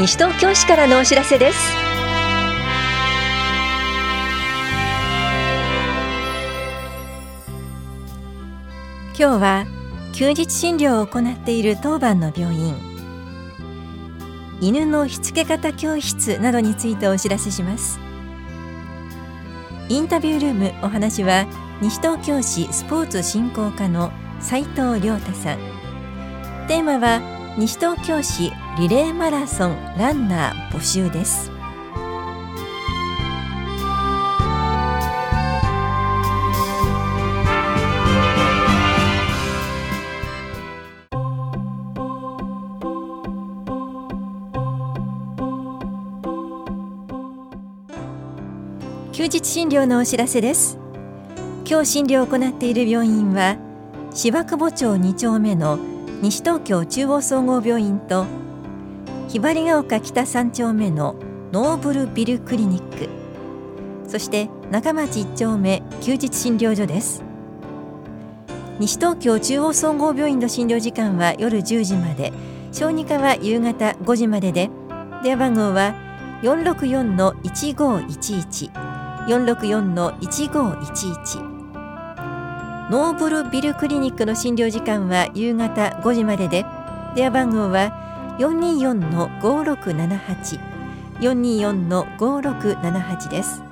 西東京市からのお知らせです。今日は休日診療を行っている当番の病院。犬のしつけ方教室などについてお知らせします。インタビュールームお話は西東京市スポーツ振興課の斉藤亮太さん。テーマは西東京市リレーマラソンランナー募集です。休日診療のお知らせです。今日診療を行っている病院は芝久保町2丁目の西東京中央総合病院とひばりが丘北3丁目のノーブルビルクリニック。そして中町1丁目休日診療所です。西東京中央総合病院の診療時間は夜10時まで。小児科は夕方5時までで。電話番号は464-1511 464-1511ノーブルビルクリニックの診療時間は夕方5時までで電話番号は424-5678 424-5678です。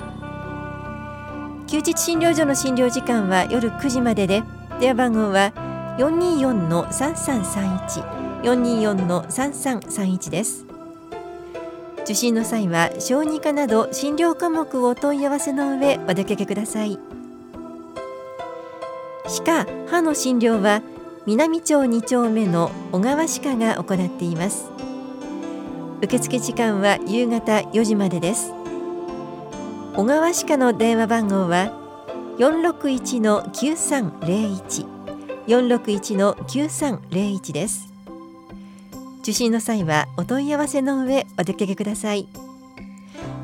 休日診療所の診療時間は夜9時までで電話番号は424-3331 424-3331です。受診の際は小児科など診療科目をお問い合わせの上お出かけください。歯科・歯の診療は南町2丁目の小川歯科が行っています。受付時間は夕方4時までです。小川歯科の電話番号は461-9301 461-9301です。受診の際はお問い合わせの上お出かけください。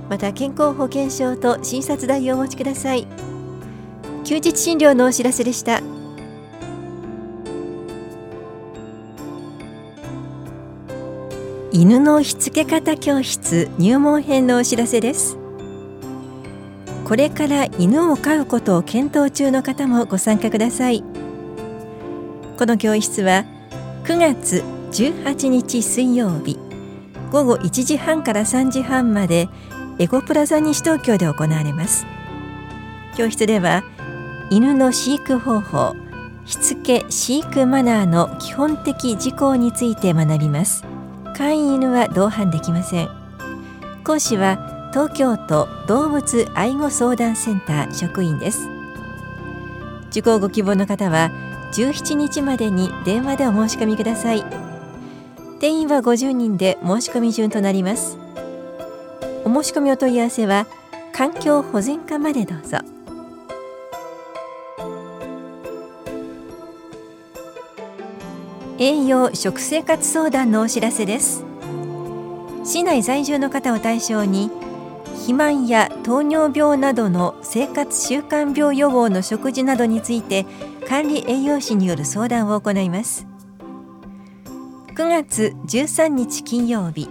また健康保険証と診察代をお持ちください。休日診療のお知らせでした。犬のしつけ方教室入門編のお知らせです。これから犬を飼うことを検討中の方もご参加ください。この教室は9月18日水曜日午後1時半から3時半までエゴプラザ西東京で行われます。教室では犬の飼育方法しつけ飼育マナーの基本的事項について学びます。飼い犬は同伴できません。講師は東京都動物愛護相談センター職員です。受講ご希望の方は17日までに電話でお申し込みください。定員は50人で申し込み順となります。お申し込みお問い合わせは環境保全課までどうぞ。栄養食生活相談のお知らせです。市内在住の方を対象に肥満や糖尿病などの生活習慣病予防の食事などについて管理栄養士による相談を行います。9月13日金曜日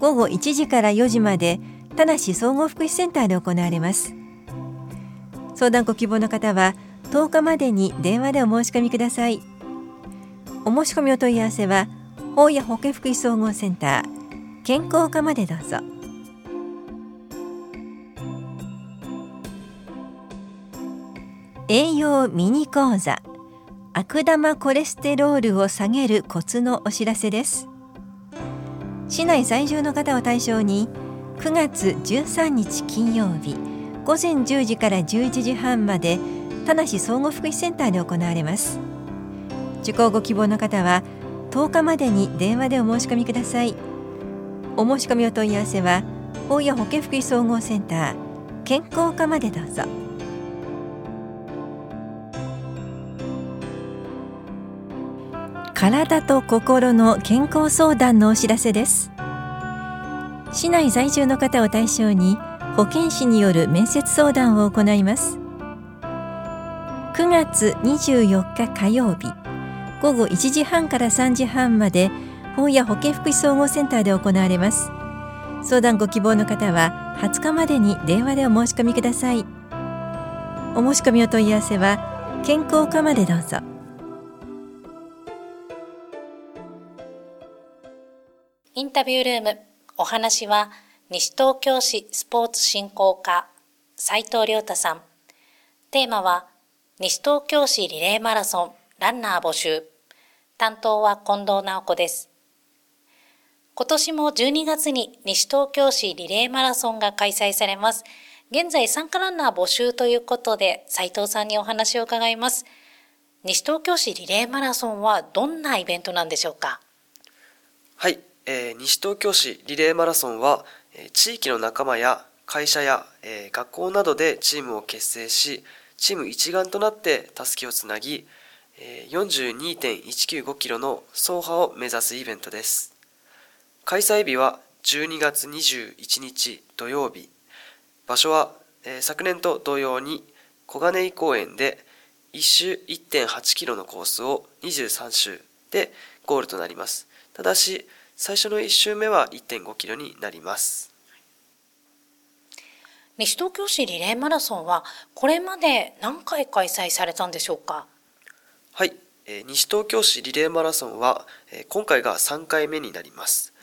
午後1時から4時まで田梨総合福祉センターで行われます。相談ご希望の方は10日までに電話でお申し込みください。お申し込みお問い合わせは法や保健福祉総合センター健康課までどうぞ。栄養ミニ講座悪玉コレステロールを下げるコツのお知らせです。市内在住の方を対象に9月13日金曜日午前10時から11時半まで田梨総合福祉センターで行われます。受講ご希望の方は10日までに電話でお申し込みください。お申し込みお問い合わせは大谷保健福祉総合センター健康課までどうぞ。体と心の健康相談のお知らせです。市内在住の方を対象に保健師による面接相談を行います。9月24日火曜日。午後1時半から3時半まで本屋保健福祉総合センターで行われます。相談ご希望の方は20日までに電話でお申し込みください。お申し込みお問い合わせは健康課までどうぞ。インタビュールームお話は西東京市スポーツ振興課斉藤亮太さん。テーマは西東京市リレーマラソン。ランナー募集担当は近藤直子です今年も12月に西東京市リレーマラソンが開催されます。現在参加ランナー募集ということで、斉藤さんにお話を伺います。西東京市リレーマラソンはどんなイベントなんでしょうか？はい、えー、西東京市リレーマラソンは、えー、地域の仲間や会社や、えー、学校などでチームを結成し、チーム一丸となってたすきをつなぎ、42.195キロの走破を目指すイベントです。開催日は12月21日土曜日。場所は、え、昨年と同様に小金井公園で1周1.8キロのコースを23周でゴールとなります。ただし、最初の1周目は1.5キロになります。西東京市リレーマラソンはこれまで何回開催されたんでしょうか？はい、西東京市リレーマラソンは、今回が3回目になります。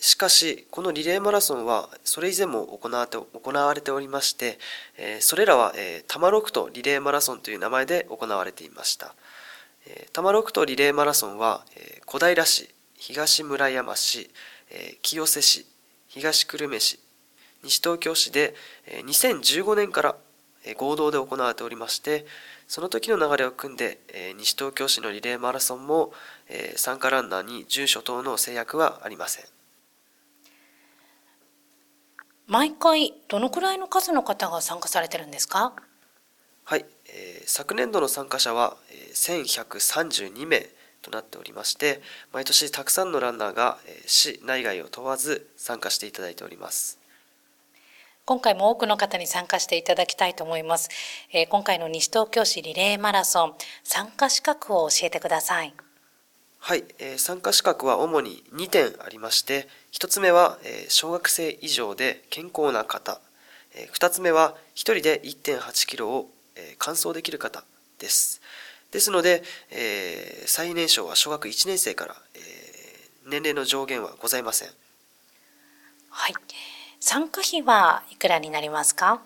しかし、このリレーマラソンはそれ以前も行われておりまして、それらはタマロクトリレーマラソンという名前で行われていました。タマロクトリレーマラソンは小平市、東村山市、清瀬市、東久留米市、西東京市で2015年から合同で行われておりまして、その時の流れを組んで、西東京市のリレーマラソンも参加ランナーに住所等の制約はありません。毎回どのくらいの数の方が参加されてるんですか？はい、えー、昨年度の参加者は、えー、1132名となっておりまして毎年たくさんのランナーが、えー、市内外を問わず参加していただいております今回も多くの方に参加していただきたいと思います、えー、今回の西東京市リレーマラソン参加資格を教えてください。はい、えー、参加資格は主に2点ありまして1つ目は、えー、小学生以上で健康な方、えー、2つ目は1人で1.8キロを、えー、完走できる方です。ですので、えー、最年少は小学1年生から、えー、年齢の上限はございません。はい参加費はいくらになりますか？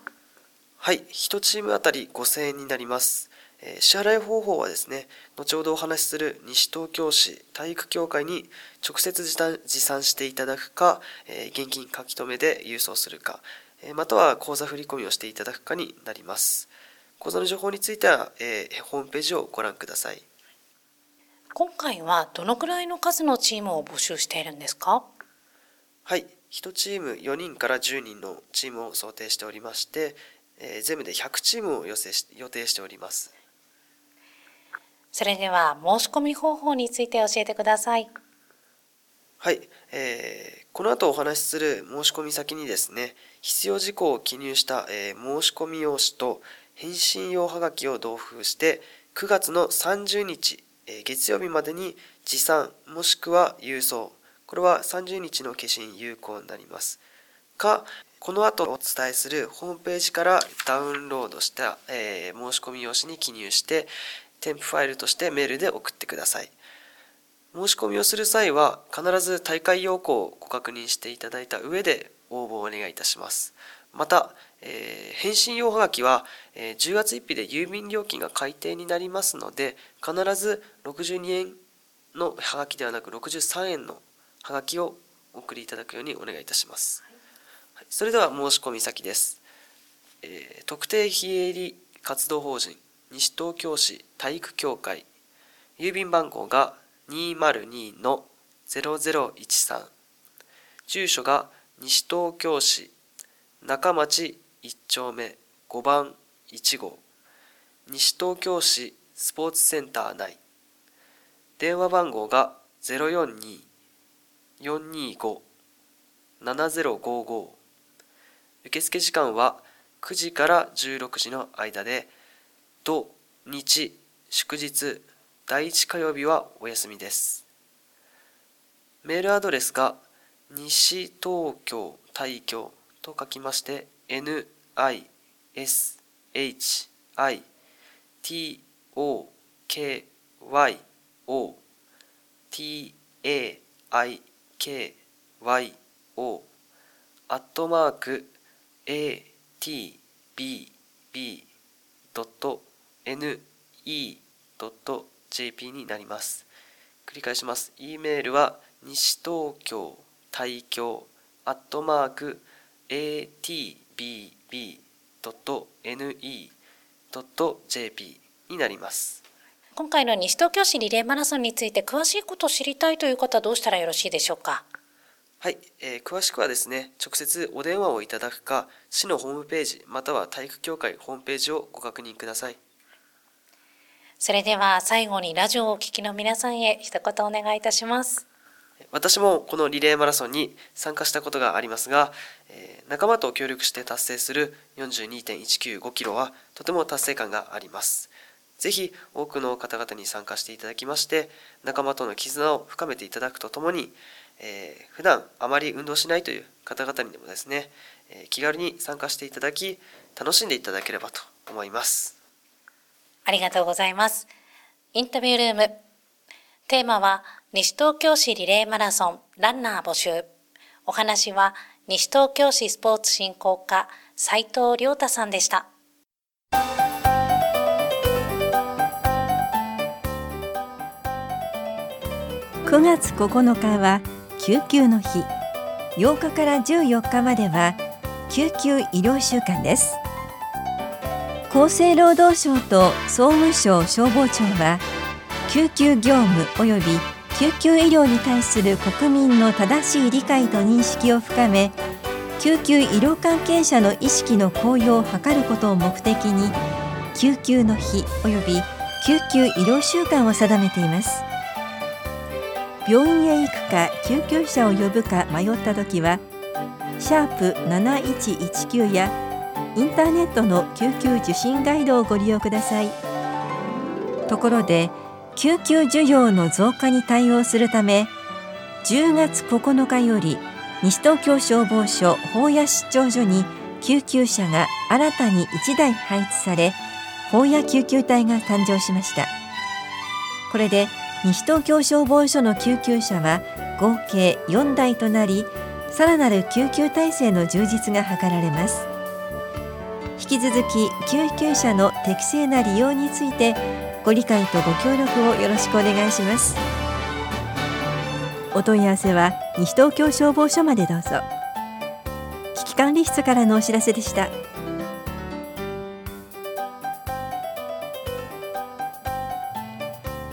はい1チームあたり5000円になりますえ支払い方法はですね、後ほどお話しする西東京市体育協会に直接持参していただくか、え現金書き留めで郵送するか、えまたは口座振込をしていただくかになります。口座の情報については、えー、ホームページをご覧ください。今回はどのくらいの数のチームを募集しているんですか？はい、1チーム4人から10人のチームを想定しておりまして、えー、全部で100チームを予定しております。それでは申し込み方法について教えてください。はい、えー、この後お話しする申し込み先にですね、必要事項を記入した、えー、申し込み用紙と返信用はがきを同封して9月の30日、えー、月曜日までに持参もしくは郵送これは30日の消印有効になりますかこの後お伝えするホームページからダウンロードした、えー、申し込み用紙に記入して添付ファイルとしてメールで送ってください。申し込みをする際は必ず大会要項をご確認していただいた上で応募をお願いいたします。また、えー、返信用はがきは、えー、10月1日で郵便料金が改定になりますので必ず62円のはがきではなく63円のはがきをお送りいただくようにお願いいたします。はい、それでは申し込み先です。えー、特定非営利活動法人西東京市体育協会郵便番号が202-0013住所が西東京市中町1丁目5番1号西東京市スポーツセンター内電話番号が425-7055受付時間は9時から16時の間で。土日祝日第1火曜日はお休みです。メールアドレスが西東京大京と書きまして nishitokyo t a i k y o アットマーク a t b b ドット n e ドット jp になります。繰り返します。e メールは西東京大京アットマーク a t b b ドット n e ドット jp になります。今回の西東京市リレーマラソンについて詳しいことを知りたいという方はどうしたらよろしいでしょうか？はい、えー、詳しくはですね、直接お電話をいただくか、市のホームページまたは体育協会ホームページをご確認ください。それでは最後にラジオをお聞きの皆さんへ一言お願いいたします。私もこのリレーマラソンに参加したことがありますが、えー、仲間と協力して達成する42.195キロはとても達成感があります。ぜひ多くの方々に参加していただきまして、仲間との絆を深めていただくとともに、えー、普段あまり運動しないという方々にでもですね、えー、気軽に参加していただき楽しんでいただければと思います。ありがとうございます。インタビュールーム。テーマは西東京市リレーマラソンランナー募集。お話は西東京市スポーツ振興課斉藤亮太さんでした。9月9日は救急の日。8日から14日までは救急医療週間です。厚生労働省と総務省消防庁は救急業務及び救急医療に対する国民の正しい理解と認識を深め救急医療関係者の意識の向上を図ることを目的に救急の日及び救急医療週間を定めています。病院へ行くか救急車を呼ぶか迷った時はシャープ7119やインターネットの救急受診ガイドをご利用ください。ところで救急需要の増加に対応するため10月9日より西東京消防署法屋出張所に救急車が新たに1台配置され法屋救急隊が誕生しました。これで西東京消防署の救急車は合計4台となりさらなる救急体制の充実が図られます。引き続き救急車の適正な利用についてご理解とご協力をよろしくお願いします。お問い合わせは西東京消防署までどうぞ。危機管理室からのお知らせでした。